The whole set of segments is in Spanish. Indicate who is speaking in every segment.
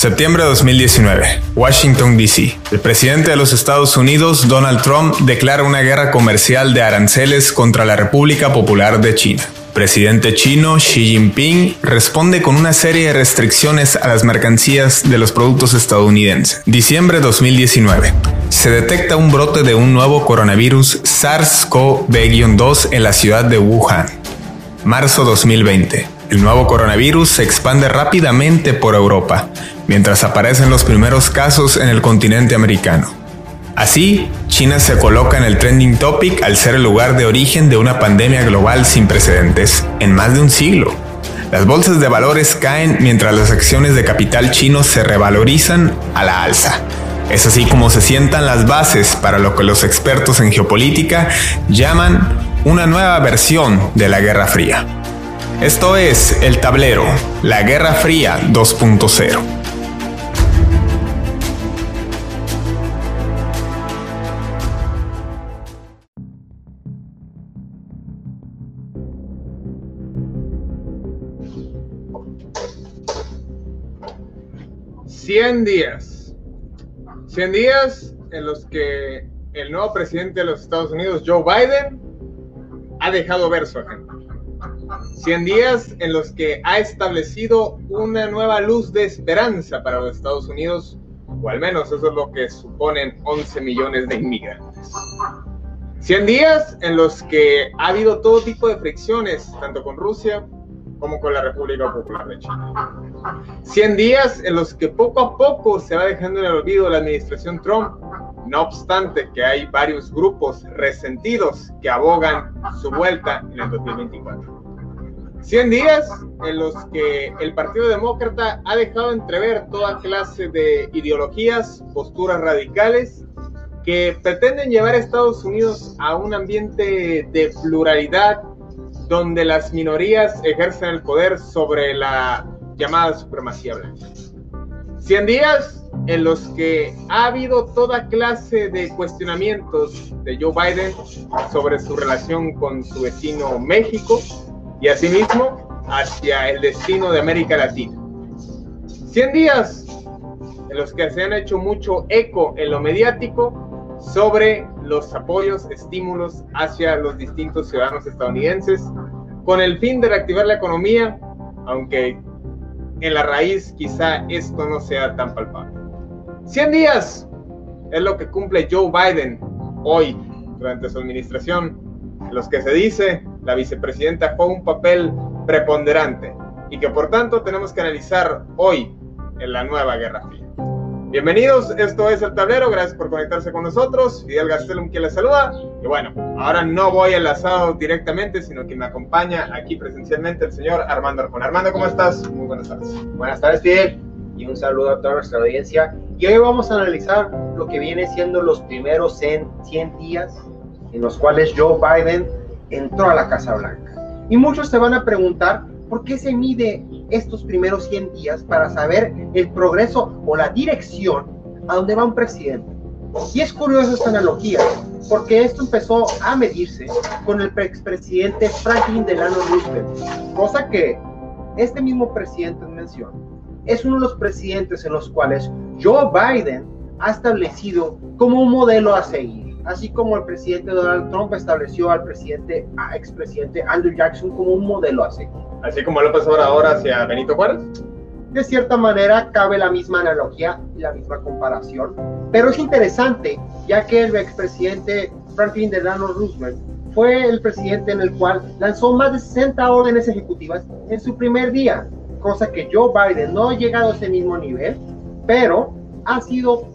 Speaker 1: Septiembre de 2019, Washington, D.C. El presidente de los Estados Unidos, Donald Trump, declara una guerra comercial de aranceles contra la República Popular de China. presidente chino Xi Jinping responde con una serie de restricciones a las mercancías de los productos estadounidenses. Diciembre de 2019. Se detecta un brote de un nuevo coronavirus SARS-CoV-2 en la ciudad de Wuhan. Marzo 2020. El nuevo coronavirus se expande rápidamente por Europa, mientras aparecen los primeros casos en el continente americano. Así, China se coloca en el trending topic al ser el lugar de origen de una pandemia global sin precedentes en más de un siglo. Las bolsas de valores caen mientras las acciones de capital chino se revalorizan a la alza. Es así como se sientan las bases para lo que los expertos en geopolítica llaman una nueva versión de la Guerra Fría. Esto es El Tablero, la Guerra Fría 2.0.
Speaker 2: Cien días. 100 días en los que el nuevo presidente de los Estados Unidos, Joe Biden, ha dejado ver su agenda. 100 días en los que ha establecido una nueva luz de esperanza para los Estados Unidos, o al menos eso es lo que suponen 11 millones de inmigrantes. 100 días en los que ha habido todo tipo de fricciones, tanto con Rusia como con la República Popular de China. 100 días en los que poco a poco se va dejando en el olvido la administración Trump, no obstante que hay varios grupos resentidos que abogan su vuelta en el 2024. 100 días en los que el Partido Demócrata ha dejado entrever toda clase de ideologías, posturas radicales que pretenden llevar a Estados Unidos a un ambiente de pluralidad donde las minorías ejercen el poder sobre la llamada supremacía blanca. 100 días en los que ha habido toda clase de cuestionamientos de Joe Biden sobre su relación con su vecino México, y asimismo hacia el destino de América Latina. 100 días en los que se han hecho mucho eco en lo mediático sobre los apoyos, estímulos hacia los distintos ciudadanos estadounidenses con el fin de reactivar la economía, aunque en la raíz quizá esto no sea tan palpable. 100 días es lo que cumple Joe Biden hoy durante su administración, en los que se dice la vicepresidenta fue un papel preponderante y que por tanto tenemos que analizar hoy en la nueva Guerra Fría. Bienvenidos, esto es El Tablero, gracias por conectarse con nosotros, Fidel Gastelum quien les saluda, y bueno, ahora no voy enlazado directamente, sino que me acompaña aquí presencialmente el señor Armando Arjona. Armando, ¿cómo estás? Muy buenas tardes.
Speaker 3: Buenas tardes, Fidel, y un saludo a toda nuestra audiencia, y hoy vamos a analizar lo que viene siendo los primeros 100 días en los cuales Joe Biden entró a la Casa Blanca. Y muchos se van a preguntar por qué se mide estos primeros 100 días para saber el progreso o la dirección a donde va un presidente. Y es curioso esta analogía, porque esto empezó a medirse con el expresidente Franklin Delano Roosevelt, cosa que este mismo presidente menciona es uno de los presidentes en los cuales Joe Biden ha establecido como un modelo a seguir así como el presidente Donald Trump estableció al presidente, expresidente Andrew Jackson como un modelo a seguir.
Speaker 2: Así como López Obrador hacia Benito Juárez.
Speaker 3: De cierta manera cabe la misma analogía y la misma comparación, pero es interesante ya que el expresidente Franklin Delano Roosevelt fue el presidente en el cual lanzó más de 60 órdenes ejecutivas en su primer día, cosa que Joe Biden no ha llegado a ese mismo nivel, pero ha sido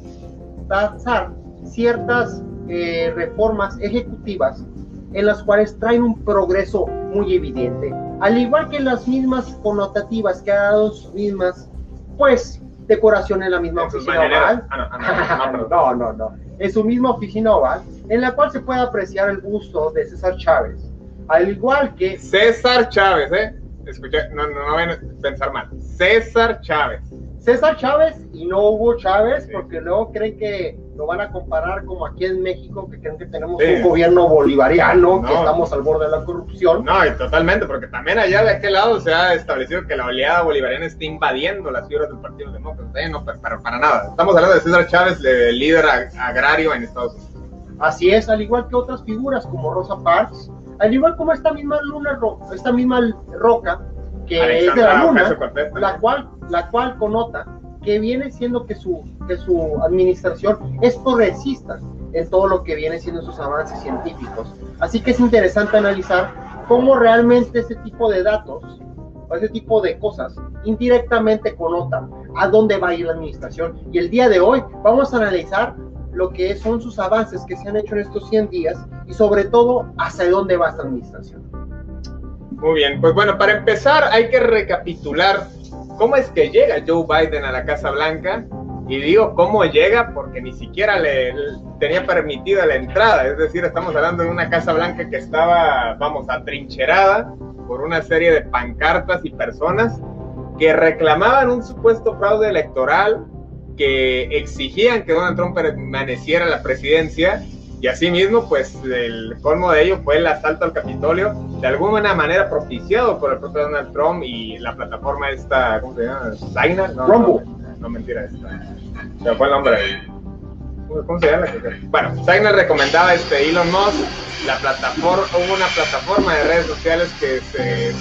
Speaker 3: lanzar ciertas eh, reformas ejecutivas en las cuales traen un progreso muy evidente, al igual que las mismas connotativas que ha dado sus mismas, pues, decoración en la misma oficina oval. Ah, ah, no, no, no, En su misma oficina oval, en la cual se puede apreciar el busto de César Chávez. Al igual que.
Speaker 2: César Chávez, ¿eh? Escuché, no, no, no a pensar mal. César Chávez.
Speaker 3: César Chávez y no Hugo Chávez, porque luego creen que lo van a comparar como aquí en México, que creen que tenemos un gobierno bolivariano, que estamos al borde de la corrupción.
Speaker 2: No, y totalmente, porque también allá de aquel lado se ha establecido que la oleada bolivariana está invadiendo las fibras del Partido Demócrata. ¿eh? No, para, para, nada. Estamos hablando de César Chávez, el líder agrario en Estados Unidos.
Speaker 3: Así es, al igual que otras figuras como Rosa Parks, al igual como esta misma luna, esta misma roca, que es de la luna, la cual, la cual conota que viene siendo que su, que su administración es progresista en todo lo que viene siendo sus avances científicos. Así que es interesante analizar cómo realmente ese tipo de datos o ese tipo de cosas indirectamente connotan a dónde va a ir la administración. Y el día de hoy vamos a analizar lo que son sus avances que se han hecho en estos 100 días y sobre todo hacia dónde va esta administración.
Speaker 2: Muy bien, pues bueno, para empezar hay que recapitular cómo es que llega Joe Biden a la Casa Blanca. Y digo cómo llega porque ni siquiera le, tenía permitida la entrada. Es decir, estamos hablando de una Casa Blanca que estaba, vamos, atrincherada por una serie de pancartas y personas que reclamaban un supuesto fraude electoral, que exigían que Donald Trump permaneciera en la presidencia y asimismo, pues el colmo de ello fue el asalto al Capitolio, de alguna manera propiciado por el propio Donald Trump y la plataforma esta, ¿cómo se llama? ¿Signal? No, no, no, mentira, esta. Se fue el nombre. ¿Cómo se llama? Bueno, Signal recomendaba este Elon Musk, la plataforma, hubo una plataforma de redes sociales que se,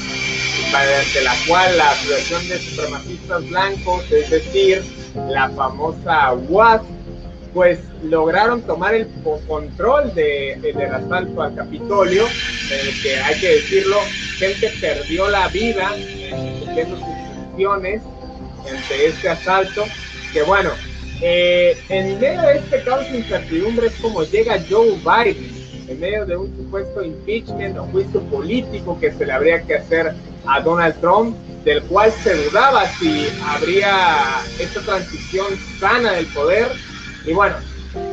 Speaker 2: de la cual la asociación de supremacistas blancos, es decir, la famosa WASP, pues lograron tomar el control de, del asalto al Capitolio, que hay que decirlo, gente perdió la vida en sus funciones ante este asalto, que bueno, eh, en medio de este caos de incertidumbre es como llega Joe Biden, en medio de un supuesto impeachment o juicio político que se le habría que hacer a Donald Trump, del cual se dudaba si habría esta transición sana del poder y bueno,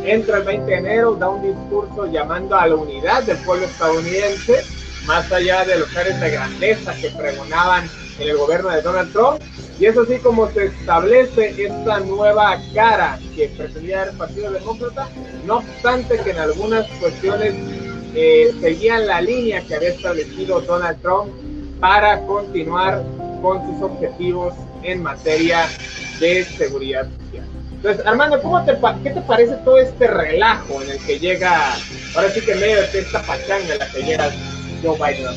Speaker 2: entra el 20 de enero, da un discurso llamando a la unidad del pueblo estadounidense, más allá de los áreas de grandeza que pregonaban en el gobierno de Donald Trump. Y es así como se establece esta nueva cara que pretendía el Partido Demócrata, no obstante que en algunas cuestiones eh, seguían la línea que había establecido Donald Trump para continuar con sus objetivos en materia de seguridad social. Entonces, Armando, ¿cómo te, ¿qué te parece todo este relajo en el que llega, ahora sí que en medio de esta pachanga en la que llega Joe Biden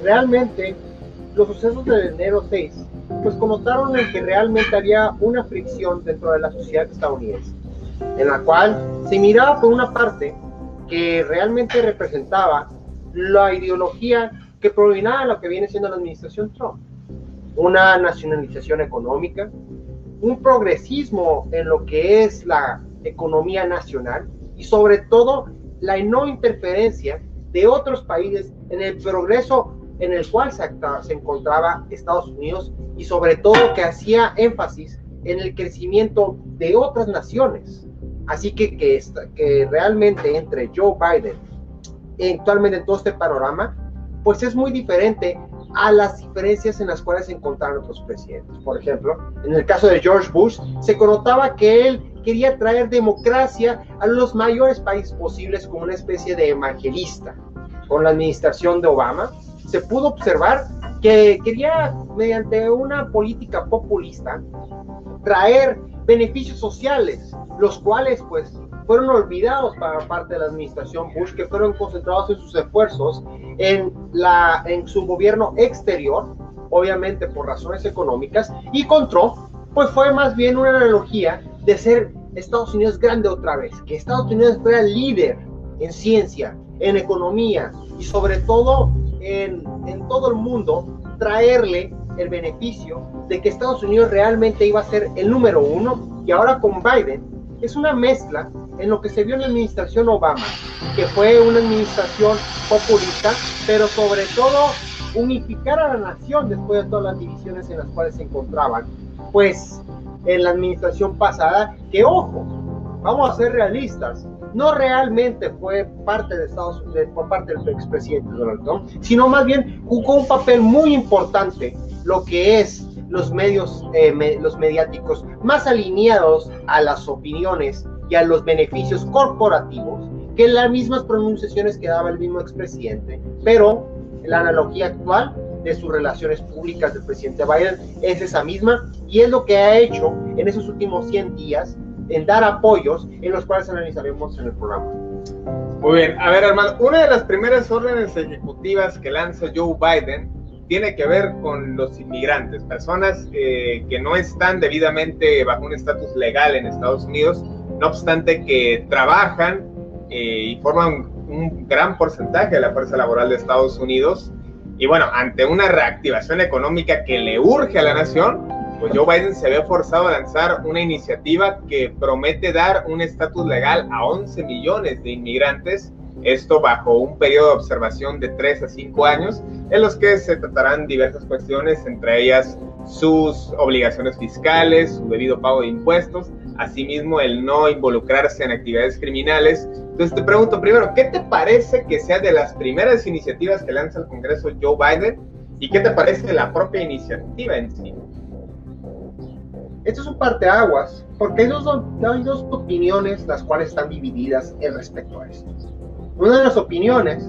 Speaker 3: Realmente, los sucesos de enero 6, pues connotaron en que realmente había una fricción dentro de la sociedad estadounidense, en la cual se miraba por una parte que realmente representaba la ideología que provenía de lo que viene siendo la administración Trump. Una nacionalización económica, un progresismo en lo que es la economía nacional y sobre todo la no interferencia de otros países en el progreso en el cual se, encontraba Estados Unidos y sobre todo que hacía énfasis en el crecimiento de otras naciones. Así que que, que realmente entre Joe Biden actualmente en todo este panorama, pues es muy diferente a las diferencias en las cuales se encontraron otros presidentes. Por ejemplo, en el caso de George Bush, se conotaba que él quería traer democracia a los mayores países posibles como una especie de evangelista. Con la administración de Obama, se pudo observar que quería, mediante una política populista, traer beneficios sociales, los cuales pues fueron olvidados para parte de la administración Bush, que fueron concentrados en sus esfuerzos en, la, en su gobierno exterior, obviamente por razones económicas, y con Trump, pues fue más bien una analogía de ser Estados Unidos grande otra vez, que Estados Unidos fuera líder en ciencia, en economía y sobre todo en, en todo el mundo, traerle el beneficio de que Estados Unidos realmente iba a ser el número uno y ahora con Biden es una mezcla en lo que se vio en la administración Obama, que fue una administración populista, pero sobre todo unificar a la nación después de todas las divisiones en las cuales se encontraban, pues en la administración pasada, que ojo, vamos a ser realistas, no realmente fue parte de Estados Unidos, por parte del expresidente Donald Trump, sino más bien jugó un papel muy importante lo que es los medios, eh, los mediáticos más alineados a las opiniones y a los beneficios corporativos que las mismas pronunciaciones que daba el mismo expresidente, pero la analogía actual de sus relaciones públicas del presidente Biden es esa misma y es lo que ha hecho en esos últimos 100 días en dar apoyos en los cuales analizaremos en el programa.
Speaker 2: Muy bien, a ver Armando, una de las primeras órdenes ejecutivas que lanza Joe Biden tiene que ver con los inmigrantes, personas eh, que no están debidamente bajo un estatus legal en Estados Unidos, no obstante que trabajan eh, y forman un gran porcentaje de la fuerza laboral de Estados Unidos. Y bueno, ante una reactivación económica que le urge a la nación, pues Joe Biden se ve forzado a lanzar una iniciativa que promete dar un estatus legal a 11 millones de inmigrantes, esto bajo un periodo de observación de 3 a 5 años, en los que se tratarán diversas cuestiones, entre ellas sus obligaciones fiscales, su debido pago de impuestos, asimismo el no involucrarse en actividades criminales. Entonces te pregunto primero, ¿qué te parece que sea de las primeras iniciativas que lanza el Congreso Joe Biden? ¿Y qué te parece la propia iniciativa en sí?
Speaker 3: Esto es un parteaguas, porque hay dos, hay dos opiniones las cuales están divididas en respecto a esto. Una de las opiniones,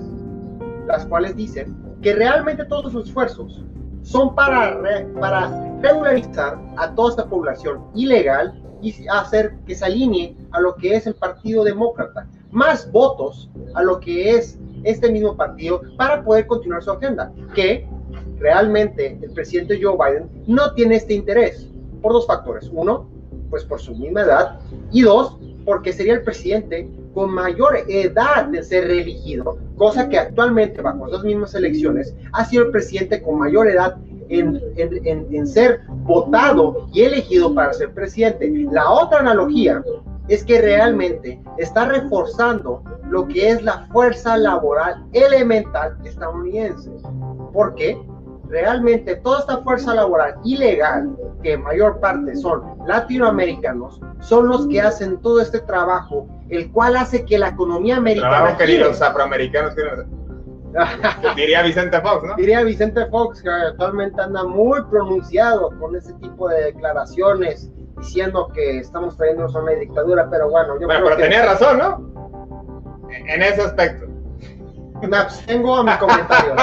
Speaker 3: las cuales dicen que realmente todos los esfuerzos son para, para regularizar a toda esta población ilegal y hacer que se alinee a lo que es el Partido Demócrata, más votos a lo que es este mismo partido para poder continuar su agenda, que realmente el presidente Joe Biden no tiene este interés por dos factores. Uno, pues por su misma edad, y dos, porque sería el presidente con mayor edad de ser reelegido, cosa que actualmente bajo las mismas elecciones ha sido el presidente con mayor edad en, en, en, ser votado y elegido para ser presidente. La otra analogía es que realmente está reforzando lo que es la fuerza laboral elemental estadounidense. ¿Por qué? Realmente toda esta fuerza laboral ilegal, que mayor parte son latinoamericanos, son los que hacen todo este trabajo, el cual hace que la economía americana...
Speaker 2: Trabajo que los afroamericanos Diría Vicente Fox, ¿no?
Speaker 3: Diría Vicente Fox, que actualmente anda muy pronunciado con ese tipo de declaraciones, diciendo que estamos trayéndonos a una dictadura, pero bueno,
Speaker 2: yo bueno, pero tenía razón, ¿no? En ese aspecto.
Speaker 3: Me abstengo a mi comentario,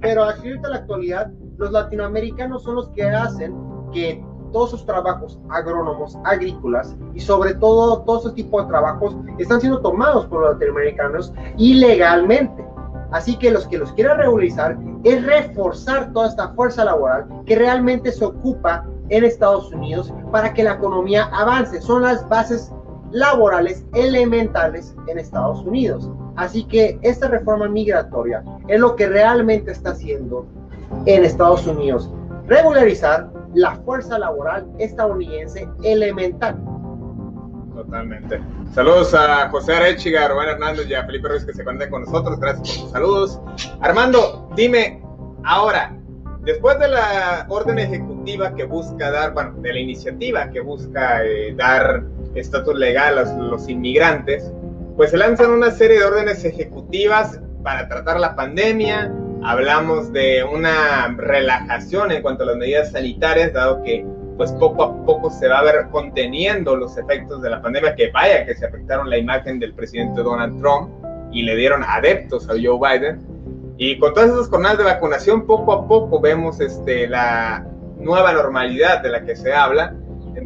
Speaker 3: Pero aquí en la actualidad, los latinoamericanos son los que hacen que todos sus trabajos agrónomos, agrícolas y sobre todo todo ese tipo de trabajos están siendo tomados por los latinoamericanos ilegalmente. Así que los que los quiera regularizar es reforzar toda esta fuerza laboral que realmente se ocupa en Estados Unidos para que la economía avance. Son las bases laborales elementales en Estados Unidos. Así que esta reforma migratoria es lo que realmente está haciendo en Estados Unidos. Regularizar la fuerza laboral estadounidense elemental.
Speaker 2: Totalmente. Saludos a José Arechiga, Rubén Hernández y a Felipe Ruiz que se conectan con nosotros. Gracias por sus saludos. Armando, dime, ahora, después de la orden ejecutiva que busca dar, bueno, de la iniciativa que busca eh, dar estatus legal a los inmigrantes, pues se lanzan una serie de órdenes ejecutivas para tratar la pandemia. Hablamos de una relajación en cuanto a las medidas sanitarias, dado que pues poco a poco se va a ver conteniendo los efectos de la pandemia, que vaya que se afectaron la imagen del presidente Donald Trump y le dieron adeptos a Joe Biden. Y con todas esas jornadas de vacunación, poco a poco vemos este, la nueva normalidad de la que se habla.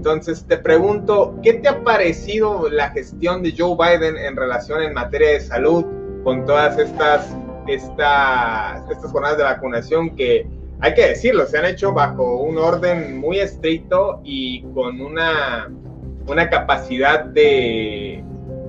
Speaker 2: Entonces te pregunto, ¿qué te ha parecido la gestión de Joe Biden en relación en materia de salud con todas estas, estas, estas jornadas de vacunación que hay que decirlo, se han hecho bajo un orden muy estricto y con una, una capacidad de,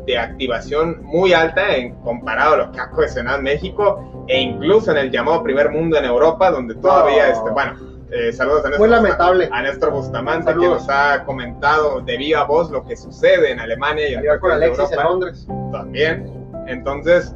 Speaker 2: de activación muy alta en comparado a lo que ha en México e incluso en el llamado primer mundo en Europa, donde todavía, este, bueno, eh, saludos a
Speaker 3: Néstor, lamentable.
Speaker 2: a Néstor Bustamante que nos ha comentado de viva voz lo que sucede en Alemania y en,
Speaker 3: Europa, en Londres.
Speaker 2: También. Entonces,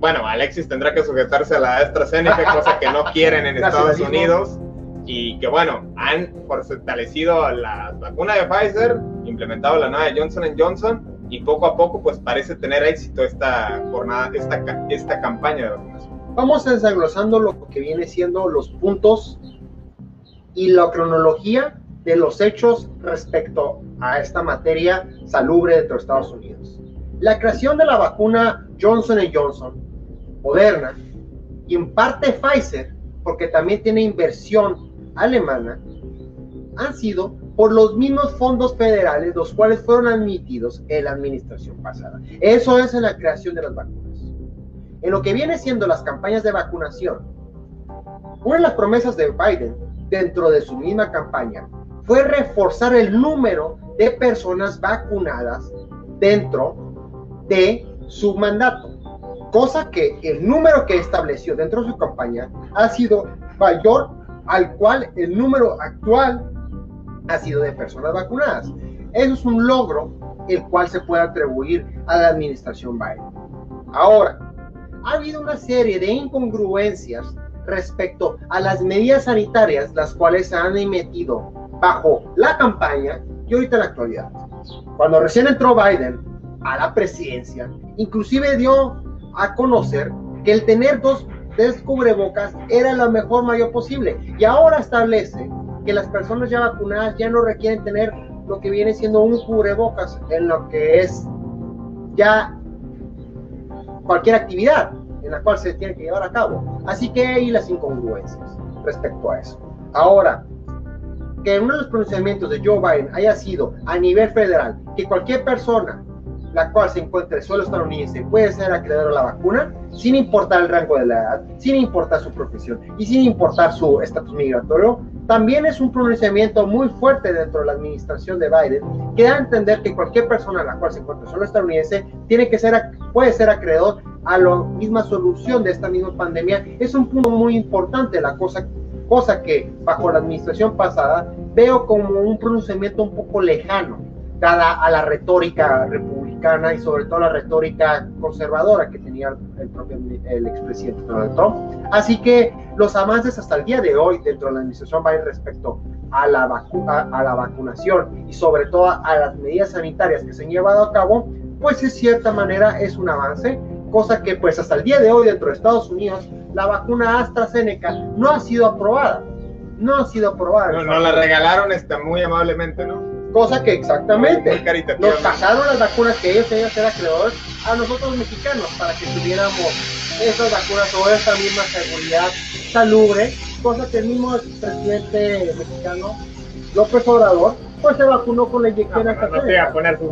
Speaker 2: bueno, Alexis tendrá que sujetarse a la AstraZeneca, cosa que no quieren en Estados Unidos. Y que bueno, han fortalecido la vacuna de Pfizer, implementado la nueva de Johnson Johnson y poco a poco pues parece tener éxito esta jornada, esta, esta campaña de vacunación.
Speaker 3: Vamos desglosando lo que viene siendo los puntos y la cronología de los hechos respecto a esta materia salubre dentro de Estados Unidos. La creación de la vacuna Johnson Johnson, Moderna y en parte Pfizer, porque también tiene inversión alemana, han sido por los mismos fondos federales, los cuales fueron admitidos en la administración pasada. Eso es en la creación de las vacunas. En lo que viene siendo las campañas de vacunación, una de las promesas de Biden dentro de su misma campaña fue reforzar el número de personas vacunadas dentro de su mandato, cosa que el número que estableció dentro de su campaña ha sido mayor al cual el número actual ha sido de personas vacunadas. Eso es un logro el cual se puede atribuir a la administración Biden. Ahora, ha habido una serie de incongruencias respecto a las medidas sanitarias las cuales se han emitido bajo la campaña y ahorita en la actualidad. Cuando recién entró Biden a la presidencia, inclusive dio a conocer que el tener dos, dos cubrebocas era la mejor mayor posible y ahora establece que las personas ya vacunadas ya no requieren tener lo que viene siendo un cubrebocas en lo que es ya cualquier actividad en la cual se tiene que llevar a cabo. Así que hay las incongruencias respecto a eso. Ahora, que uno de los pronunciamientos de Joe Biden haya sido a nivel federal que cualquier persona la cual se encuentre en suelo estadounidense puede ser acreedor a la vacuna, sin importar el rango de la edad, sin importar su profesión y sin importar su estatus migratorio, también es un pronunciamiento muy fuerte dentro de la administración de Biden que da a entender que cualquier persona la cual se encuentre en suelo estadounidense tiene que ser, puede ser acreedor a la misma solución de esta misma pandemia. Es un punto muy importante, la cosa, cosa que bajo la administración pasada veo como un pronunciamiento un poco lejano, dada a la retórica republicana y sobre todo la retórica conservadora que tenía el propio el expresidente Donald Trump. Así que los avances hasta el día de hoy dentro de la administración Biden respecto a la, vacuna, a la vacunación y sobre todo a las medidas sanitarias que se han llevado a cabo, pues de cierta manera es un avance, cosa que pues hasta el día de hoy dentro de Estados Unidos la vacuna AstraZeneca no ha sido aprobada. No ha sido aprobada.
Speaker 2: No, no la regalaron está muy amablemente, ¿no?
Speaker 3: Cosa que exactamente nos pasaron las vacunas que ellos tenían ser acreedores a nosotros mexicanos para que tuviéramos esas vacunas o esta misma seguridad salubre, cosa que el mismo presidente mexicano López Obrador pues se vacunó con la inyección
Speaker 2: no, no te a poner sus.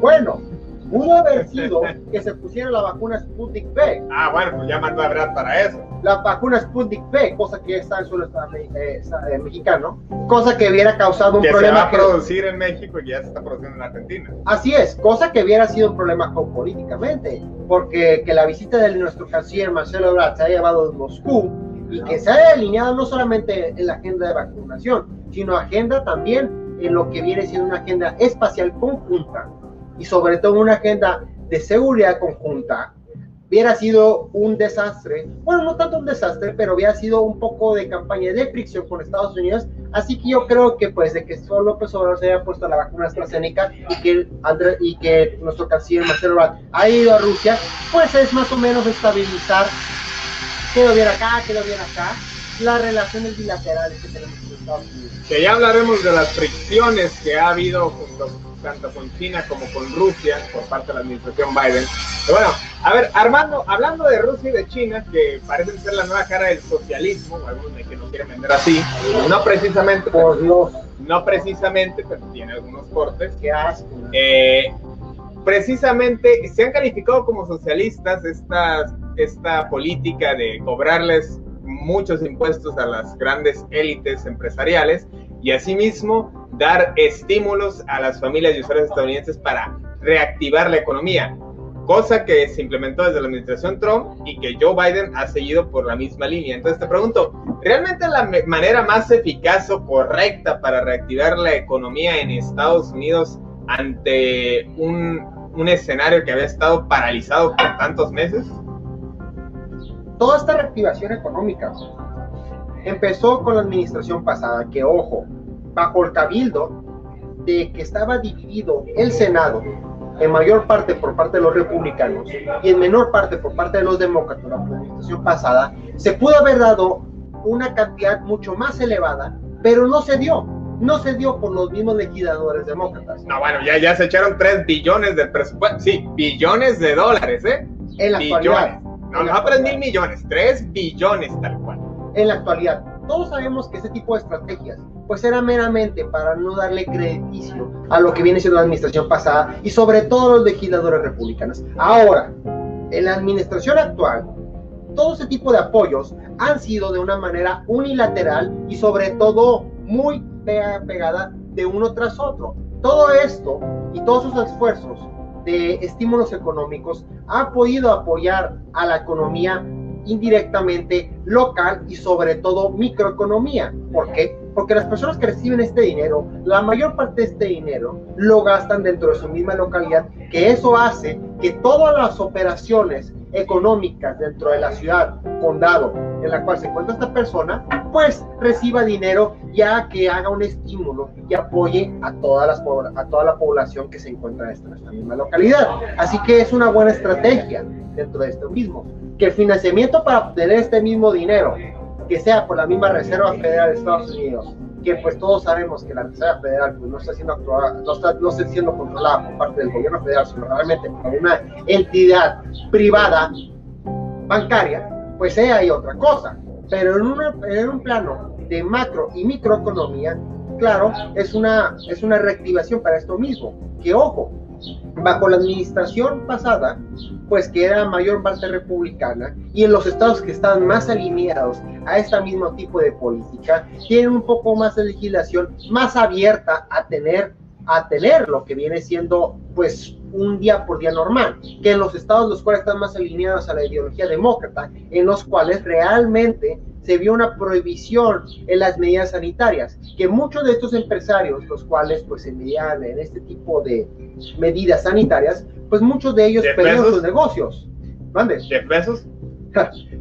Speaker 3: Bueno, Pudo haber sido que se pusiera la vacuna Sputnik V.
Speaker 2: Ah, bueno, pues ya mandó a Brad para eso.
Speaker 3: La vacuna Sputnik V, cosa que está en suelo eh, eh, mexicano, cosa que hubiera causado un
Speaker 2: que
Speaker 3: problema.
Speaker 2: Se va a producir en México y ya se está produciendo en Argentina.
Speaker 3: Así es, cosa que hubiera sido un problema políticamente, porque que la visita de nuestro canciller Marcelo Ebrard se haya llevado de Moscú y que se haya alineado no solamente en la agenda de vacunación, sino agenda también en lo que viene siendo una agenda espacial conjunta y sobre todo una agenda de seguridad conjunta, hubiera sido un desastre. Bueno, no tanto un desastre, pero hubiera sido un poco de campaña de fricción con Estados Unidos. Así que yo creo que pues de que solo López Obrador se haya puesto la vacuna AstraZeneca y que, André, y que nuestro canciller Marcelo Ebrard ha ido a Rusia, pues es más o menos estabilizar que lo viera acá, que lo viera acá, las relaciones bilaterales que tenemos con Estados Unidos.
Speaker 2: Que ya hablaremos de las fricciones que ha habido junto tanto con China como con Rusia por parte de la administración Biden. Pero bueno, a ver, Armando, hablando de Rusia y de China, que parecen ser la nueva cara del socialismo, algunos de que no quieren vender así, no precisamente,
Speaker 3: por Dios,
Speaker 2: no precisamente, pero tiene algunos cortes.
Speaker 3: Qué asco.
Speaker 2: Eh, precisamente se han calificado como socialistas esta, esta política de cobrarles muchos impuestos a las grandes élites empresariales y asimismo dar estímulos a las familias y usuarios estadounidenses para reactivar la economía, cosa que se implementó desde la administración Trump y que Joe Biden ha seguido por la misma línea. Entonces te pregunto, ¿realmente la manera más eficaz o correcta para reactivar la economía en Estados Unidos ante un, un escenario que había estado paralizado por tantos meses?
Speaker 3: Toda esta reactivación económica empezó con la administración pasada, que ojo, bajo el cabildo de que estaba dividido el Senado en mayor parte por parte de los republicanos y en menor parte por parte de los demócratas, la administración pasada, se pudo haber dado una cantidad mucho más elevada, pero no se dio. No se dio por los mismos legisladores demócratas.
Speaker 2: No, bueno, ya, ya se echaron 3 billones de presupuesto. Sí, billones de dólares, ¿eh?
Speaker 3: En la actualidad.
Speaker 2: No, no para mil millones, 3 billones tal cual.
Speaker 3: En la actualidad. Todos sabemos que ese tipo de estrategias, pues era meramente para no darle crediticio a lo que viene siendo la administración pasada y sobre todo los legisladores republicanos. Ahora, en la administración actual, todo ese tipo de apoyos han sido de una manera unilateral y sobre todo muy pegada de uno tras otro. Todo esto y todos sus esfuerzos de estímulos económicos han podido apoyar a la economía indirectamente local y sobre todo microeconomía. ¿Por qué? Porque las personas que reciben este dinero, la mayor parte de este dinero lo gastan dentro de su misma localidad, que eso hace que todas las operaciones económicas dentro de la ciudad, condado en la cual se encuentra esta persona, pues reciba dinero ya que haga un estímulo y apoye a, todas las, a toda la población que se encuentra en esta, misma localidad. Así que es una buena estrategia dentro de esto mismo. Que el financiamiento para obtener este mismo dinero, que sea por la misma Reserva Federal de Estados Unidos, que pues todos sabemos que la Reserva Federal pues, no, está siendo actuada, no, está, controlada por parte del gobierno federal, sino realmente por una entidad privada bancaria, pues sea ahí otra cosa. Pero en, en un plano de macro y microeconomía, claro, es una, es una reactivación para esto mismo. Que ojo, bajo la administración pasada, pues que era mayor parte republicana, y en los estados que están más alineados a este mismo tipo de política, tienen un poco más de legislación más abierta a tener, a tener lo que viene siendo pues un día por día normal, que en los estados los cuales están más alineados a la ideología demócrata, en los cuales realmente se vio una prohibición en las medidas sanitarias, que muchos de estos empresarios, los cuales pues se medían en este tipo de medidas sanitarias, pues muchos de ellos perdieron sus negocios. ¿Mande?
Speaker 2: pesos?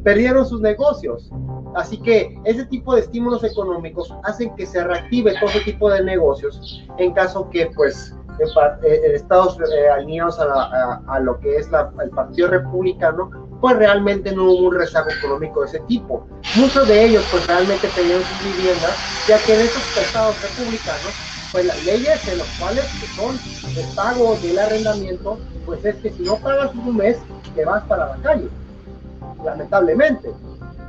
Speaker 3: Perdieron sus negocios. Así que ese tipo de estímulos económicos hacen que se reactive todo tipo de negocios en caso que pues en, Estados eh, alineados a, lo que es el Partido Republicano, pues realmente no hubo un rezago económico de ese tipo. Muchos de ellos pues realmente tenían sus viviendas, ya que en esos estados republicanos, pues las leyes en los cuales son el pago del arrendamiento, pues es que si no pagas un mes, te vas para la calle, lamentablemente.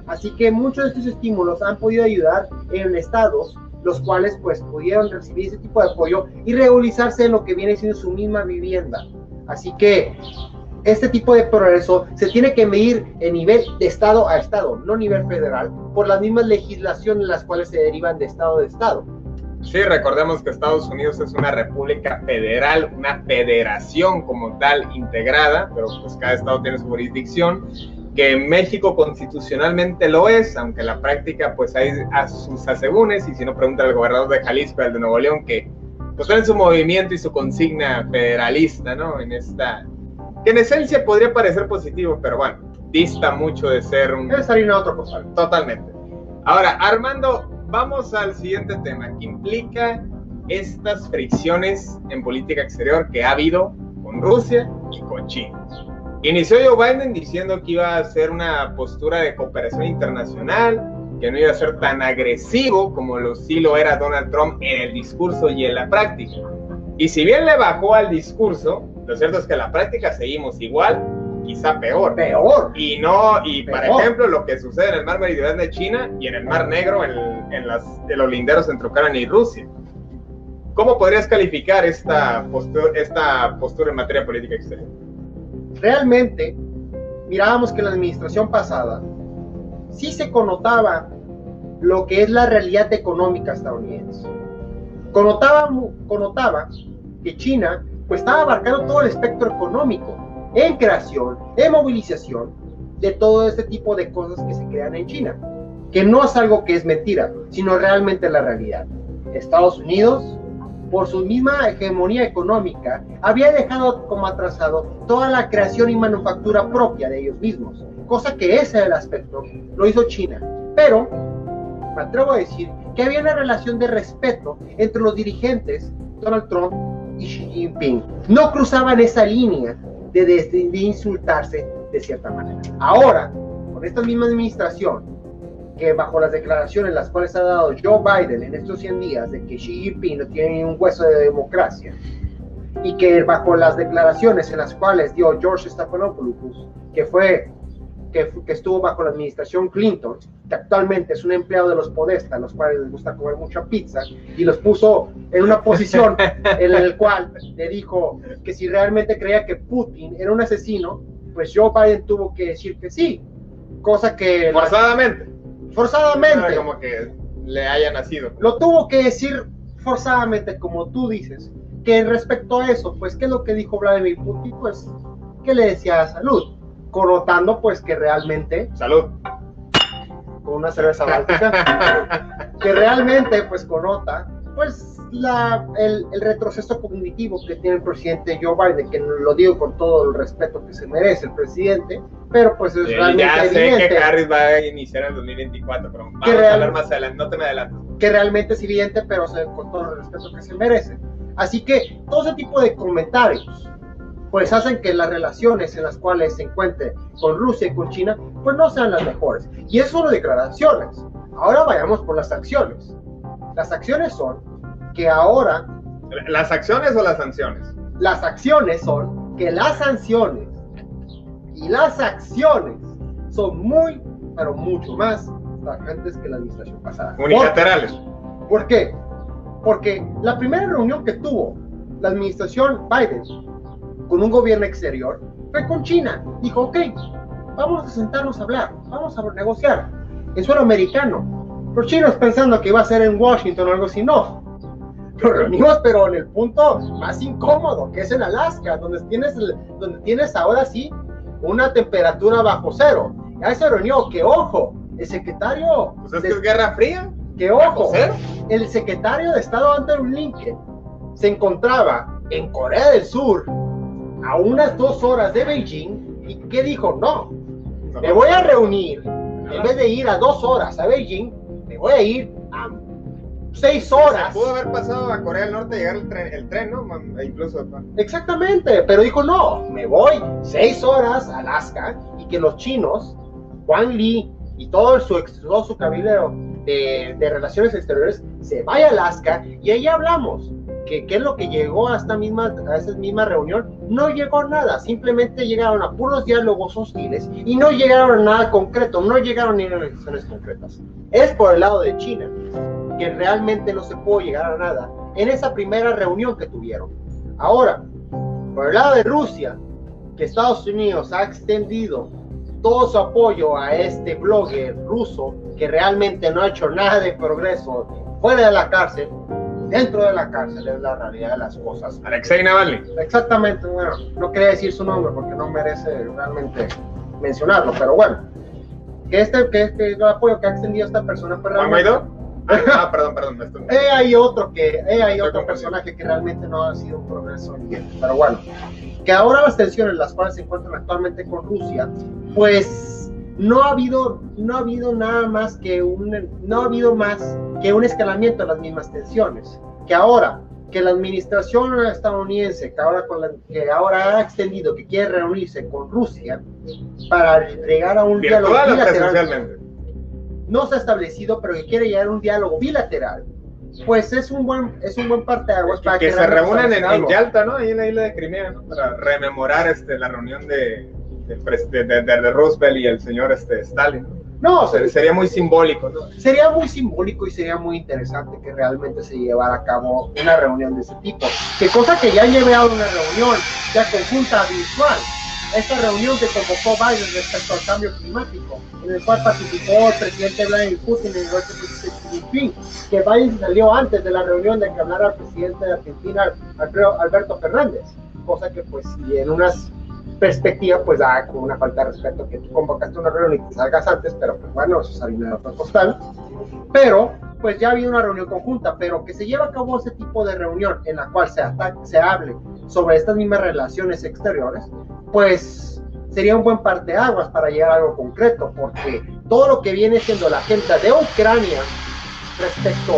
Speaker 3: Así que muchos de estos estímulos han podido ayudar en estados los cuales pues pudieron recibir ese tipo de apoyo y regularizarse en lo que viene siendo su misma vivienda. Así que este tipo de progreso se tiene que medir en nivel de estado a estado, no nivel federal, por las mismas legislaciones las cuales se derivan de estado a estado.
Speaker 2: Sí, recordemos que Estados Unidos es una república federal, una federación como tal integrada, pero pues cada estado tiene su jurisdicción que en México constitucionalmente lo es, aunque en la práctica pues hay a sus asegúnes, y si no pregunta al gobernador de Jalisco, el de Nuevo León, que pues en su movimiento y su consigna federalista, ¿no? En esta, que en esencia podría parecer positivo, pero bueno, dista mucho de ser un...
Speaker 3: Debe salir otro cosa.
Speaker 2: Totalmente. Ahora, Armando, vamos al siguiente tema, que implica estas fricciones en política exterior que ha habido con Rusia y con China. Inició Joe Biden diciendo que iba a hacer una postura de cooperación internacional, que no iba a ser tan agresivo como lo sí lo era Donald Trump en el discurso y en la práctica. Y si bien le bajó al discurso, lo cierto es que en la práctica seguimos igual, quizá peor.
Speaker 3: Peor.
Speaker 2: Y no, y por ejemplo, lo que sucede en el mar meridional de China y en el mar negro, en, en, las, en los linderos entre Ucrania y Rusia. ¿Cómo podrías calificar esta postura, esta postura en materia política exterior?
Speaker 3: Realmente mirábamos que la administración pasada sí se connotaba lo que es la realidad económica estadounidense. Connotaba, connotaba que China pues estaba abarcando todo el espectro económico en creación, en movilización de todo este tipo de cosas que se crean en China, que no es algo que es mentira, sino realmente la realidad. Estados Unidos por su misma hegemonía económica, había dejado como atrasado toda la creación y manufactura propia de ellos mismos, cosa que ese es el aspecto, lo hizo China. Pero, me atrevo a decir que había una relación de respeto entre los dirigentes, Donald Trump y Xi Jinping. No cruzaban esa línea de, de, de insultarse de cierta manera. Ahora, con esta misma administración, que bajo las declaraciones las cuales ha dado Joe Biden en estos 100 días de que Xi Jinping no tiene ni un hueso de democracia y que bajo las declaraciones en las cuales dio George Stephanopoulos, que fue que, que, estuvo bajo la administración Clinton, que actualmente es un empleado de los Podesta, a los cuales les gusta comer mucha pizza, y los puso en una posición en la cual le dijo que si realmente creía que Putin era un asesino, pues Joe Biden tuvo que decir que sí, cosa que...
Speaker 2: Forzadamente.
Speaker 3: Forzadamente.
Speaker 2: Como que le haya nacido.
Speaker 3: Lo tuvo que decir forzadamente, como tú dices, que respecto a eso, pues, ¿qué es lo que dijo Vladimir Putin? Pues, que le decía salud, connotando, pues, que realmente...
Speaker 2: Salud.
Speaker 3: Con una cerveza báltica, que realmente, pues, connota, pues, la, el, el, retroceso cognitivo que tiene el presidente Joe Biden, que lo digo con todo el respeto que se merece el presidente, pero pues es
Speaker 2: Sí,
Speaker 3: realmente
Speaker 2: ya sé
Speaker 3: evidente
Speaker 2: que Harris va a iniciar el 2024, pero vamos
Speaker 3: real-
Speaker 2: a hablar más adelante, no te me adelantes.
Speaker 3: que realmente es evidente, pero se- con todo el respeto que se merece. Así que todo ese tipo de comentarios, pues hacen que las relaciones en las cuales se encuentre con Rusia y con China, pues no sean las mejores. Y eso son declaraciones. Ahora vayamos por las acciones. Las acciones son que ahora,
Speaker 2: ¿Las acciones o las sanciones?
Speaker 3: las acciones son que las sanciones y las acciones son muy, pero mucho más tajantes que la administración pasada.
Speaker 2: Unilaterales.
Speaker 3: ¿Por qué? Porque la primera reunión que tuvo la administración Biden con un gobierno exterior fue con China. Dijo, ok, vamos a sentarnos a hablar, vamos a negociar. En suelo americano. Los chinos pensando que iba a ser en Washington o algo así, no. Nos reunimos, pero en el punto más incómodo, que es en Alaska, donde tienes, donde tienes ahora sí una temperatura bajo cero. Ya se reunió, que ojo, el secretario,
Speaker 2: Pues es
Speaker 3: de-
Speaker 2: que es Guerra Fría.
Speaker 3: que ojo, el secretario de Estado Anthony Blinken se encontraba en Corea del Sur a unas dos horas de Beijing y que dijo, no, me voy a reunir, en vez de ir a dos horas a Beijing, me voy a ir a seis horas.
Speaker 2: Pudo haber pasado a Corea del Norte llegar el tren, el tren ¿no? E Incluso.
Speaker 3: Exactamente, pero dijo, no, me voy seis horas a Alaska y que los chinos, Juan Lee y todo su, todo su cabildeo de, de relaciones exteriores se vaya a Alaska y ahí hablamos. Que, qué es lo que llegó a esta misma a esa misma reunión no llegó a nada simplemente llegaron a puros diálogos hostiles y no llegaron a nada concreto no llegaron ni a negociaciones concretas es por el lado de China que realmente no se pudo llegar a nada en esa primera reunión que tuvieron ahora por el lado de Rusia, que Estados Unidos ha extendido todo su apoyo a este blogger ruso que realmente no ha hecho nada de progreso fuera de la cárcel, dentro de la cárcel es la realidad de las cosas.
Speaker 2: Alexei Navalny.
Speaker 3: Exactamente, bueno, no quería decir su nombre porque no merece realmente mencionarlo, pero bueno, que este, que este el apoyo que ha extendido esta persona fue
Speaker 2: ¿Juan
Speaker 3: realmente...
Speaker 2: Ah, perdón, perdón. estoy-
Speaker 3: Eh, hay otro que, eh, hay
Speaker 2: Estoy
Speaker 3: otro personaje que realmente no ha sido un progreso. Pero bueno, que ahora las tensiones las cuales se encuentran actualmente con Rusia, pues no ha habido, no ha habido nada más que un, no ha habido más que un escalamiento de las mismas tensiones. Que ahora que la administración estadounidense, que ahora, con la- que ahora ha extendido, que quiere reunirse con Rusia para llegar a un diálogo
Speaker 2: ¿Virtual o
Speaker 3: bilateral? No se ha establecido, pero que quiere llegar a un diálogo bilateral, pues es un buen, es un buen parteaguas para
Speaker 2: que se
Speaker 3: realmente
Speaker 2: reúnan en, en. Yalta, ¿no? Ahí en la isla de Crimea, ¿no? Para rememorar este, la reunión de, de, de- de- Roosevelt y el señor este, Stalin. ¿no?
Speaker 3: No,
Speaker 2: Ser-
Speaker 3: se-
Speaker 2: sería muy simbólico, ¿no?
Speaker 3: sería muy simbólico y sería muy interesante que realmente se llevara a cabo una reunión de ese tipo. Que cosa que ya lleve a una reunión ya conjunta virtual. Esta reunión que convocó Biden respecto al cambio climático, en el cual participó el presidente Vladimir Putin y el presidente Jinping, que Biden salió antes de la reunión de que hablara el presidente de Argentina, Alberto Fernández, cosa que pues y en unas perspectivas pues da como una falta de respeto que tú convocaste una reunión y te salgas antes, pero pues bueno, eso es harina de otro costal. Pero pues ya había una reunión conjunta, pero que se lleva a cabo ese tipo de reunión en la cual se, se hable sobre estas mismas relaciones exteriores, pues sería un buen parteaguas para llegar a algo concreto, porque todo lo que viene siendo la agenda de Ucrania respecto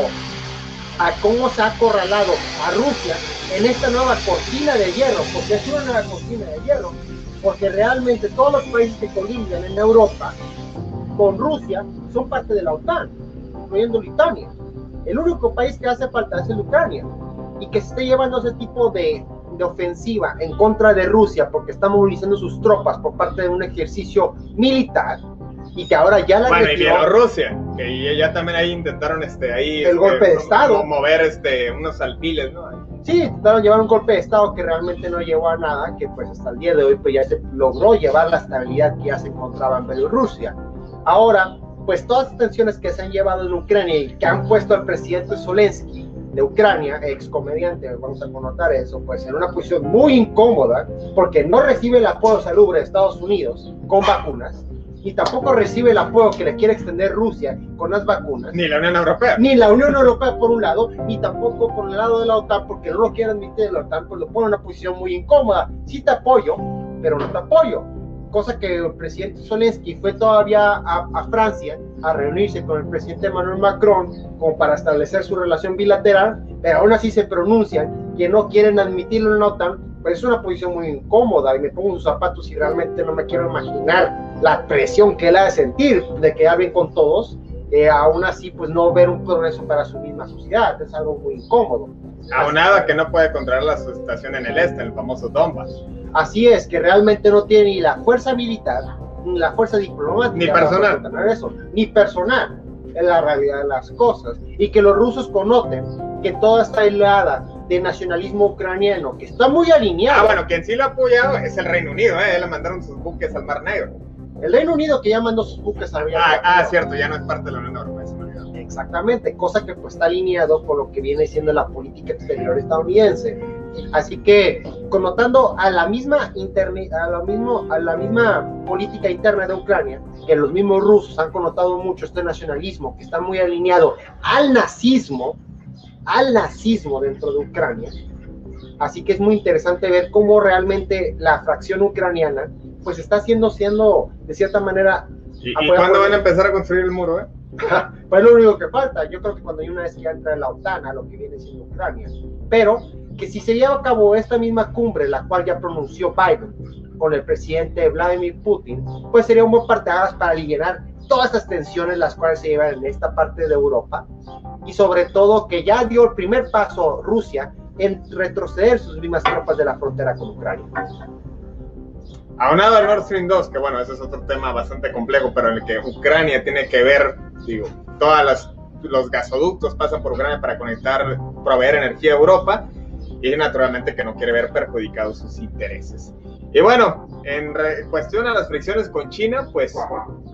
Speaker 3: a cómo se ha acorralado a Rusia en esta nueva cortina de hierro, porque es una nueva cortina de hierro, porque realmente todos los países que colindan en Europa con Rusia son parte de la OTAN, incluyendo Lituania. El único país que hace falta es el Ucrania y que se esté llevando ese tipo de, de ofensiva en contra de Rusia porque está movilizando sus tropas por parte de un ejercicio militar y que ahora ya la
Speaker 2: bueno, y Bielorrusia, que ya también ahí intentaron este ahí
Speaker 3: el
Speaker 2: este,
Speaker 3: golpe de estado
Speaker 2: mover este unos alfiles, ¿no?
Speaker 3: Sí, intentaron llevar un golpe de estado que realmente no llevó a nada, que pues hasta el día de hoy pues ya se logró llevar la estabilidad que ya se encontraba en Bielorrusia. Ahora, pues todas las tensiones que se han llevado en Ucrania y que han puesto al presidente Zelensky de Ucrania, ex comediante, vamos a connotar eso, pues en una posición muy incómoda, porque no recibe el apoyo salubre de Estados Unidos con vacunas, y tampoco recibe el apoyo que le quiere extender Rusia con las vacunas.
Speaker 2: Ni la Unión Europea.
Speaker 3: Ni la Unión Europea por un lado, ni tampoco por el lado de la OTAN, porque no lo quiere admitir la OTAN, pues lo pone en una posición muy incómoda. Sí te apoyo, pero no te apoyo. Cosa que el presidente Zelensky fue todavía a, a Francia a reunirse con el presidente Emmanuel Macron como para establecer su relación bilateral, pero aún así se pronuncian que no quieren admitirlo en la OTAN pues es una posición muy incómoda y me pongo sus zapatos y realmente no me quiero imaginar la presión que él ha de sentir de quedar bien con todos, eh, aún así pues no ver un progreso para su misma sociedad, es algo muy incómodo.
Speaker 2: nada que no puede controlar la situación en el este, el famoso Donbass.
Speaker 3: Así es, que realmente no tiene ni la fuerza militar, la fuerza diplomática.
Speaker 2: Ni personal.
Speaker 3: Para eso, ni personal, en la realidad de las cosas. Y que los rusos connoten que toda está aislada de nacionalismo ucraniano, que está muy alineado.
Speaker 2: Ah, bueno, quien sí lo ha apoyado es el Reino Unido, ¿eh? Le mandaron sus buques al Mar Negro.
Speaker 3: El Reino Unido que ya mandó sus buques al
Speaker 2: Mar ah, ah, cierto, ya no es parte de la Unión Europea,
Speaker 3: Exactamente, cosa que pues está alineado con lo que viene siendo la política exterior estadounidense. Así que, connotando a la misma interne, a lo mismo, a la misma política interna de Ucrania, que los mismos rusos han connotado mucho este nacionalismo, que está muy alineado al nazismo, al nazismo dentro de Ucrania. Así que es muy interesante ver cómo realmente la fracción ucraniana pues está siendo, siendo de cierta manera...
Speaker 2: ¿Y, cuándo van a empezar a construir el muro? Eh?
Speaker 3: pues es lo único que falta. Yo creo que cuando hay una vez que entra la OTAN a lo que viene siendo Ucrania. Pero que si se lleva a cabo esta misma cumbre, la cual ya pronunció Biden con el presidente Vladimir Putin, pues sería un buen parteaguas para aliviar todas estas tensiones las cuales se llevan en esta parte de Europa y sobre todo que ya dio el primer paso Rusia en retroceder sus mismas tropas de la frontera con Ucrania.
Speaker 2: Aunado al Nord Stream 2, que bueno, ese es otro tema bastante complejo, pero en el que Ucrania tiene que ver, digo, todas los gasoductos pasan por Ucrania para conectar, proveer energía a Europa, y naturalmente que no quiere ver perjudicados sus intereses. Y bueno, en cuestión a las fricciones con China, pues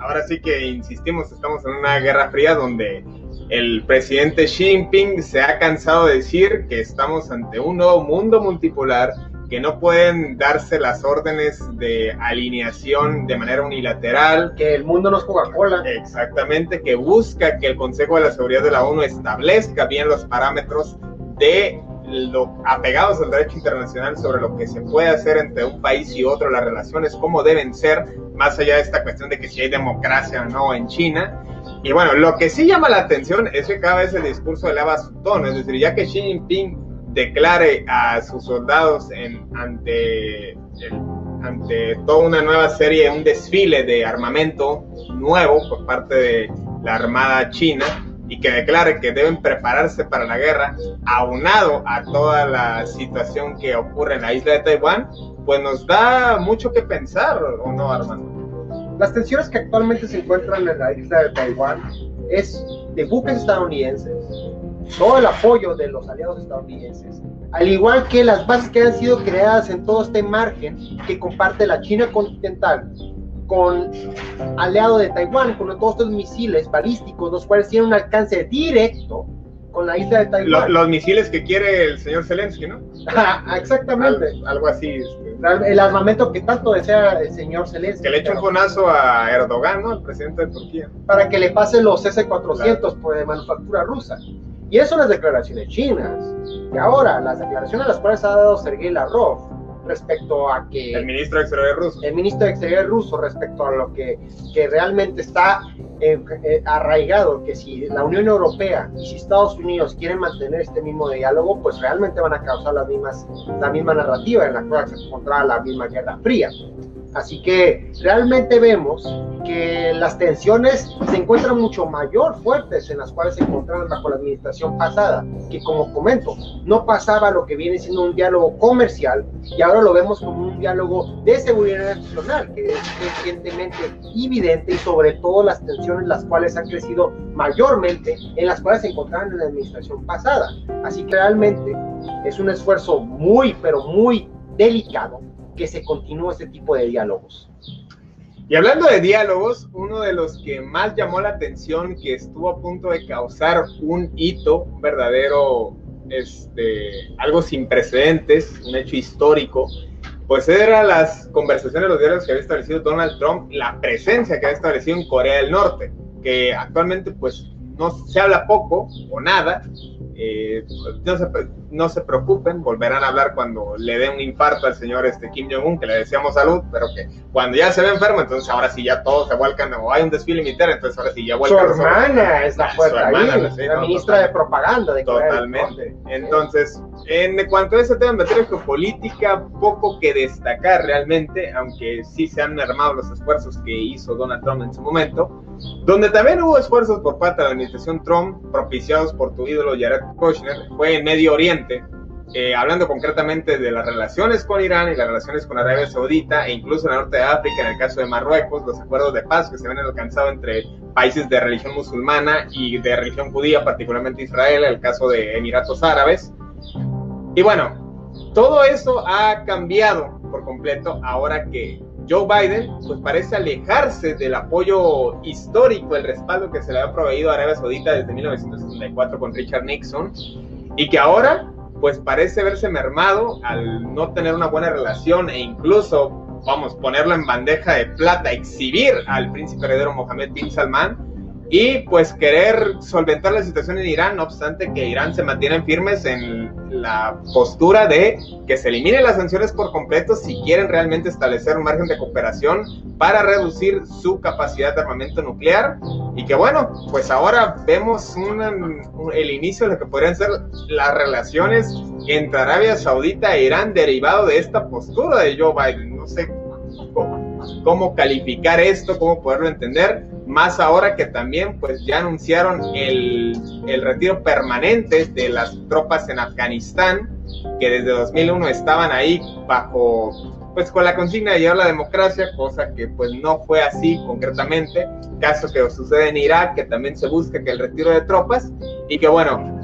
Speaker 2: ahora sí que insistimos, estamos en una guerra fría donde el presidente Xi Jinping se ha cansado de decir que estamos ante un nuevo mundo multipolar, que no pueden darse las órdenes de alineación de manera unilateral.
Speaker 3: Que el mundo no es Coca-Cola.
Speaker 2: Exactamente, que busca que el Consejo de la Seguridad de la ONU establezca bien los parámetros de lo apegados al derecho internacional sobre lo que se puede hacer entre un país y otro, las relaciones, cómo deben ser, más allá de esta cuestión de que si hay democracia o no en China. Y bueno, lo que sí llama la atención es que cada vez el discurso eleva su tono, es decir, ya que Xi Jinping declare a sus soldados en, ante, ante toda una nueva serie, un desfile de armamento nuevo por parte de la Armada China, y que declare que deben prepararse para la guerra, aunado a toda la situación que ocurre en la isla de Taiwán, pues nos da mucho que pensar, ¿o no, Armando?
Speaker 3: Las tensiones que actualmente se encuentran en la isla de Taiwán es de buques estadounidenses, todo el apoyo de los aliados estadounidenses, al igual que las bases que han sido creadas en todo este margen que comparte la China continental con aliado de Taiwán, con todos estos misiles balísticos, los cuales tienen un alcance directo con la isla de Taiwán.
Speaker 2: Los, misiles que quiere el señor Zelensky, ¿no?
Speaker 3: exactamente.
Speaker 2: algo así. Este.
Speaker 3: El armamento que tanto desea el señor Zelensky.
Speaker 2: Que le eche un bonazo a Erdogan, ¿no? El presidente de Turquía.
Speaker 3: Para que le pase los S-400 por de manufactura rusa. Y eso las declaraciones chinas. Y ahora, las declaraciones a las cuales ha dado Sergei Lavrov respecto a que...
Speaker 2: El ministro de Exteriores ruso.
Speaker 3: El ministro de Exteriores ruso respecto a lo que, que realmente está eh, eh, arraigado, que si la Unión Europea y si Estados Unidos quieren mantener este mismo diálogo, pues realmente van a causar las mismas, la misma narrativa en la cual se encontraba la misma Guerra Fría. Así que realmente vemos que las tensiones se encuentran mucho mayor fuertes en las cuales se encontraron bajo la administración pasada, que como comento, no pasaba lo que viene siendo un diálogo comercial y ahora lo vemos como un diálogo de seguridad nacional, que es recientemente evidente y sobre todo las tensiones las cuales han crecido mayormente en las cuales se encontraban en la administración pasada. Así que realmente es un esfuerzo muy, pero muy delicado que se continúe este tipo de diálogos.
Speaker 2: Y hablando de diálogos, uno de los que más llamó la atención, que estuvo a punto de causar un hito, un verdadero, este, algo sin precedentes, un hecho histórico, pues eran las conversaciones, los diálogos que había establecido Donald Trump, la presencia que había establecido en Corea del Norte, que actualmente pues no se habla poco o nada, eh, no, se, no, se, preocupen, volverán a hablar cuando le dé un infarto al señor este Kim Jong-un, que le deseamos salud, pero que cuando ya se ve enfermo, entonces ahora sí ya todos se vuelcan, o hay un desfile militar, entonces ahora sí ya vuelcan.
Speaker 3: Su hermana es la fuerza ahí, la ministra de propaganda de
Speaker 2: Totalmente. Entonces, en cuanto a ese tema en materia geopolítica, poco que destacar realmente, aunque sí se han mermado los esfuerzos que hizo Donald Trump en su momento, donde también hubo esfuerzos por parte de la administración Trump, propiciados por tu ídolo Jared Kushner, fue en Medio Oriente, eh, hablando concretamente de las relaciones con Irán y las relaciones con Arabia Saudita e incluso en el norte de África, en el caso de Marruecos, los acuerdos de paz que se habían alcanzado entre países de religión musulmana y de religión judía, particularmente Israel, en el caso de Emiratos Árabes. Y bueno, todo eso ha cambiado por completo ahora que Joe Biden pues parece alejarse del apoyo histórico, el respaldo que se le ha proveído a Arabia Saudita desde 1964 con Richard Nixon y que ahora pues parece verse mermado al no tener una buena relación e incluso, vamos, ponerlo en bandeja de plata, exhibir al príncipe heredero Mohammed bin Salman y pues querer solventar la situación en Irán, no obstante que Irán se mantiene firmes en la postura de que se eliminen las sanciones por completo si quieren realmente establecer un margen de cooperación para reducir su capacidad de armamento nuclear y que bueno, pues ahora vemos el inicio de lo que podrían ser las relaciones entre Arabia Saudita e Irán derivado de esta postura de Joe Biden. No sé cómo, calificar esto, cómo poderlo entender más ahora que también pues ya anunciaron el, el, retiro permanente de las tropas en Afganistán, que desde 2001 estaban ahí bajo pues con la consigna de llevar la democracia, cosa que pues no fue así concretamente, caso que sucede en Irak, que también se busca que el retiro de tropas y que bueno,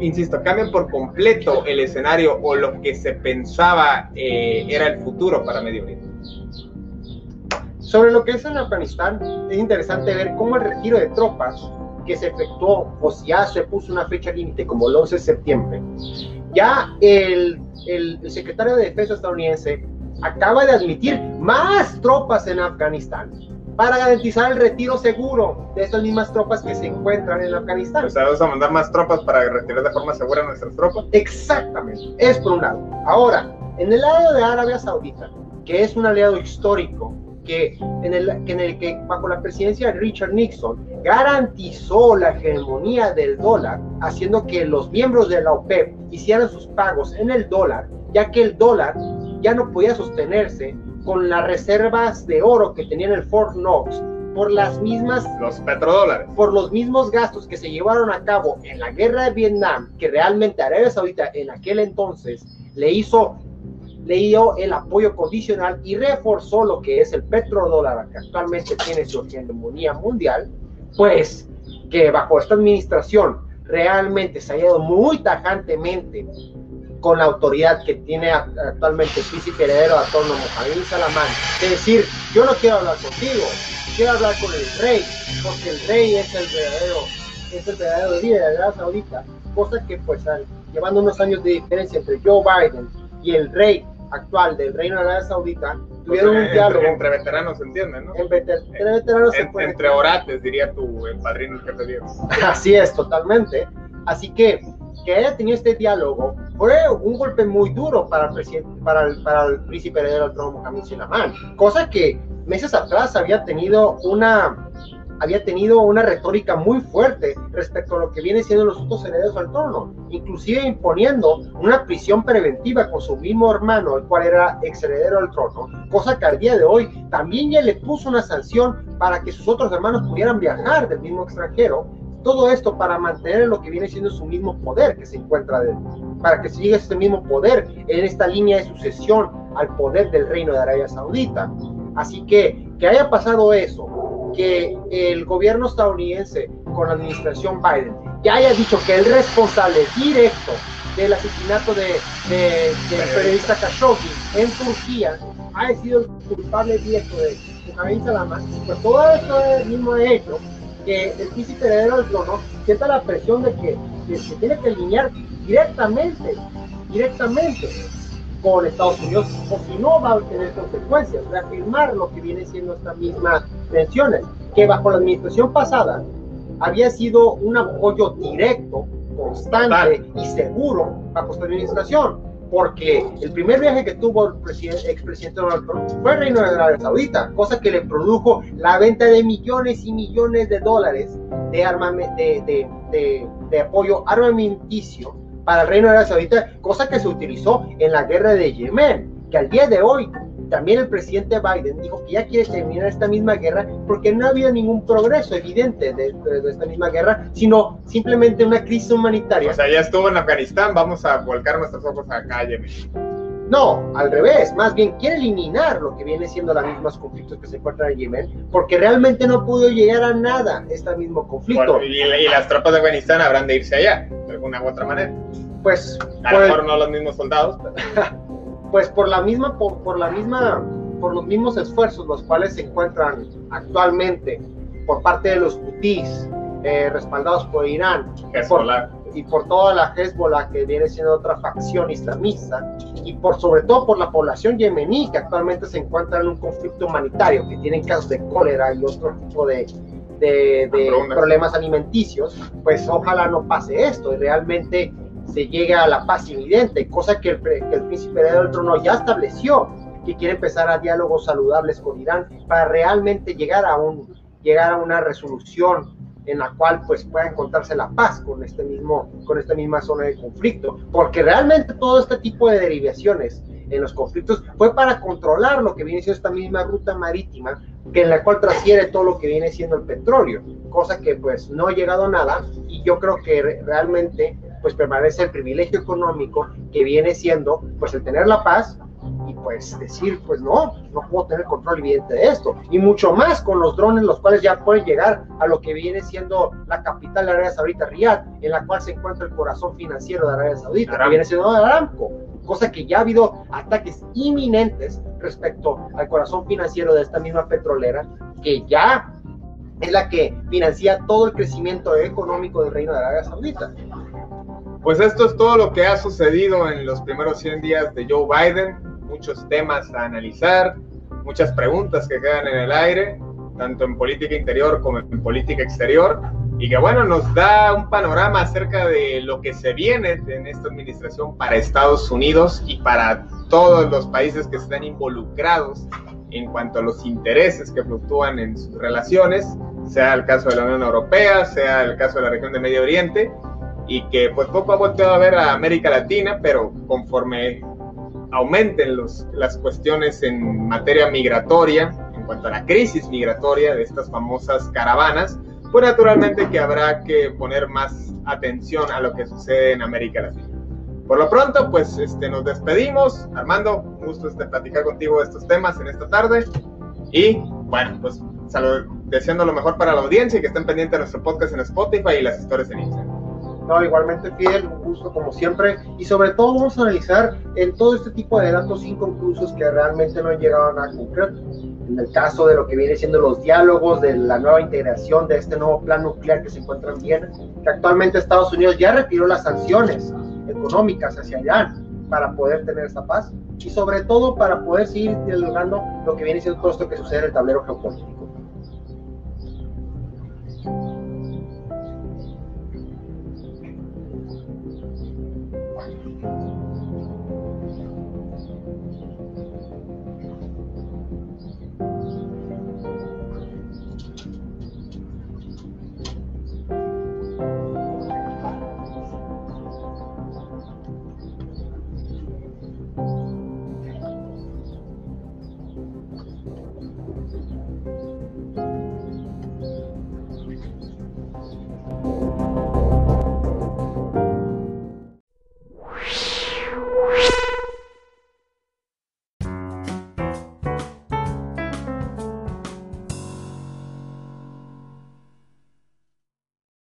Speaker 2: insisto, cambian por completo el escenario o lo que se pensaba eh, era el futuro para Medio Oriente.
Speaker 3: Sobre lo que es en Afganistán, es interesante ver cómo el retiro de tropas que se efectuó o si ya se puso una fecha límite como el 11 de septiembre, ya el, el, secretario de Defensa estadounidense acaba de admitir más tropas en Afganistán para garantizar el retiro seguro de estas mismas tropas que se encuentran en Afganistán.
Speaker 2: O sea, vamos a mandar más tropas para retirar de forma segura nuestras tropas.
Speaker 3: Exactamente, es por un lado. Ahora, en el lado de Arabia Saudita, que es un aliado histórico que en, el, en el que bajo la presidencia de Richard Nixon garantizó la hegemonía del dólar, haciendo que los miembros de la OPEP hicieran sus pagos en el dólar, ya que el dólar ya no podía sostenerse con las reservas de oro que tenía en el Fort Knox por las mismas
Speaker 2: los petrodólares.
Speaker 3: por los mismos gastos que se llevaron a cabo en la guerra de Vietnam que realmente Arabia Saudita en aquel entonces le hizo le dio el apoyo condicional y reforzó lo que es el petrodólar que actualmente tiene su hegemonía mundial, pues que bajo esta administración realmente se ha ido muy tajantemente con la autoridad que tiene actualmente el príncipe heredero autónomo Javier Salamán, de decir, yo no quiero hablar contigo, quiero hablar con el rey, porque el rey es el verdadero, es el verdadero líder de la Saudita, cosa que pues llevando unos años de diferencia entre Joe Biden y el rey actual del Reino de Arabia Saudita tuvieron un diálogo.
Speaker 2: Entre veteranos, se entiende, ¿no?
Speaker 3: entre veteranos
Speaker 2: se puede Entre orates, diría tu el padrino el jefe Dios.
Speaker 3: Así es, totalmente. Así que que haya tenido este diálogo fue un golpe muy duro para el, presidente, para el, para el príncipe heredero trono Mohammed Sinamán, cosa que meses atrás había tenido una había tenido una retórica muy fuerte respecto a lo que viene siendo los otros herederos al trono, inclusive imponiendo una prisión preventiva con su mismo hermano, el cual era ex heredero al trono, cosa que al día de hoy también ya le puso una sanción para que sus otros hermanos pudieran viajar del mismo extranjero. Todo esto para mantener lo que viene siendo su mismo poder que se encuentra de, para que siga este mismo poder en esta línea de sucesión al poder del reino de Arabia Saudita. Así que que haya pasado eso, que el gobierno estadounidense con la administración Biden ya haya dicho que el responsable directo del asesinato de, del periodista. Khashoggi en Turquía ha sido el culpable directo de Mohamed Salama, pues todo esto mismo ha hecho que el príncipe heredero del trono sienta la presión de que, se tiene que alinear directamente, directamente con Estados Unidos, o si no va a tener consecuencias, reafirmar lo que viene siendo estas mismas tensiones, que bajo la administración pasada había sido un apoyo directo, constante y seguro bajo esta administración, porque el primer viaje que tuvo el presidente, expresidente Donald Trump fue al Reino de Arabia Saudita, cosa que le produjo la venta de millones y millones de dólares de, de, de, de apoyo armamenticio para el Reino de Arabia Saudita, cosa que se utilizó en la guerra de Yemen, que al día de hoy también el presidente Biden dijo que ya quiere terminar esta misma guerra porque no ha habido ningún progreso evidente de, esta misma guerra, sino simplemente una crisis humanitaria.
Speaker 2: O sea, ya estuvo en Afganistán, vamos a volcar nuestros ojos acá Yemen.
Speaker 3: No, al revés, más bien quiere eliminar lo que viene siendo los mismos conflictos que se encuentran en Yemen, porque realmente no pudo llegar a nada este mismo conflicto.
Speaker 2: y, las tropas de Afganistán habrán de irse allá, de alguna u otra manera.
Speaker 3: Pues,
Speaker 2: a lo mejor no los mismos soldados.
Speaker 3: pues por la misma, por, la misma, por los mismos esfuerzos los cuales se encuentran actualmente por parte de los hutíes, eh, respaldados por Irán, y por toda la Hezbollah que viene siendo otra facción islamista y por sobre todo por la población yemení que actualmente se encuentra en un conflicto humanitario que tienen casos de cólera y otro tipo de, de, problemas alimenticios pues ojalá no pase esto y realmente se llegue a la paz invidente cosa que el, que el príncipe del trono ya estableció que quiere empezar a diálogos saludables con Irán para realmente llegar a un llegar a una resolución en la cual pues pueda encontrarse la paz con este mismo con esta misma zona de conflicto. Porque realmente todo este tipo de derivaciones en los conflictos fue para controlar lo que viene siendo esta misma ruta marítima que en la cual transfiere todo lo que viene siendo el petróleo cosa que pues no ha llegado a nada. Y yo creo que realmente pues permanece el privilegio económico que viene siendo pues el tener la paz pues decir, pues no, no puedo tener control evidente de esto. Y mucho más con los drones, los cuales ya pueden llegar a lo que viene siendo la capital de Arabia Saudita, Riyadh, en la cual se encuentra el corazón financiero de Arabia Saudita, que viene siendo Aramco. Cosa que ya ha habido ataques inminentes respecto al corazón financiero de esta misma petrolera, que ya es la que financia todo el crecimiento económico del reino de Arabia Saudita.
Speaker 2: Pues esto es todo lo que ha sucedido en los primeros 100 días de Joe Biden muchos temas a analizar, muchas preguntas que quedan en el aire, tanto en política interior como en política exterior, y que bueno, nos da un panorama acerca de lo que se viene en esta administración para Estados Unidos y para todos los países que están involucrados en cuanto a los intereses que fluctúan en sus relaciones, sea el caso de la Unión Europea, sea el caso de la región de Medio Oriente, y que pues poco ha volteado a ver a América Latina, pero conforme aumenten los, las cuestiones en materia migratoria, en cuanto a la crisis migratoria de estas famosas caravanas, pues naturalmente que habrá que poner más atención a lo que sucede en América Latina. Por lo pronto, pues este, nos despedimos. Armando, un gusto este, platicar contigo de estos temas en esta tarde. Y bueno, pues salud, deseando lo mejor para la audiencia y que estén pendientes de nuestro podcast en Spotify y las historias en Instagram.
Speaker 3: No, igualmente Fidel, un gusto como siempre. Y sobre todo vamos a analizar en todo este tipo de datos inconclusos que realmente no han llegado a nada concreto. En el caso de lo que viene siendo los diálogos, de la nueva integración de este nuevo plan nuclear que se encuentra en Viena, que actualmente Estados Unidos ya retiró las sanciones económicas hacia Irán para poder tener esa paz y sobre todo para poder seguir dialogando lo que viene siendo todo esto que sucede en el tablero geopolítico.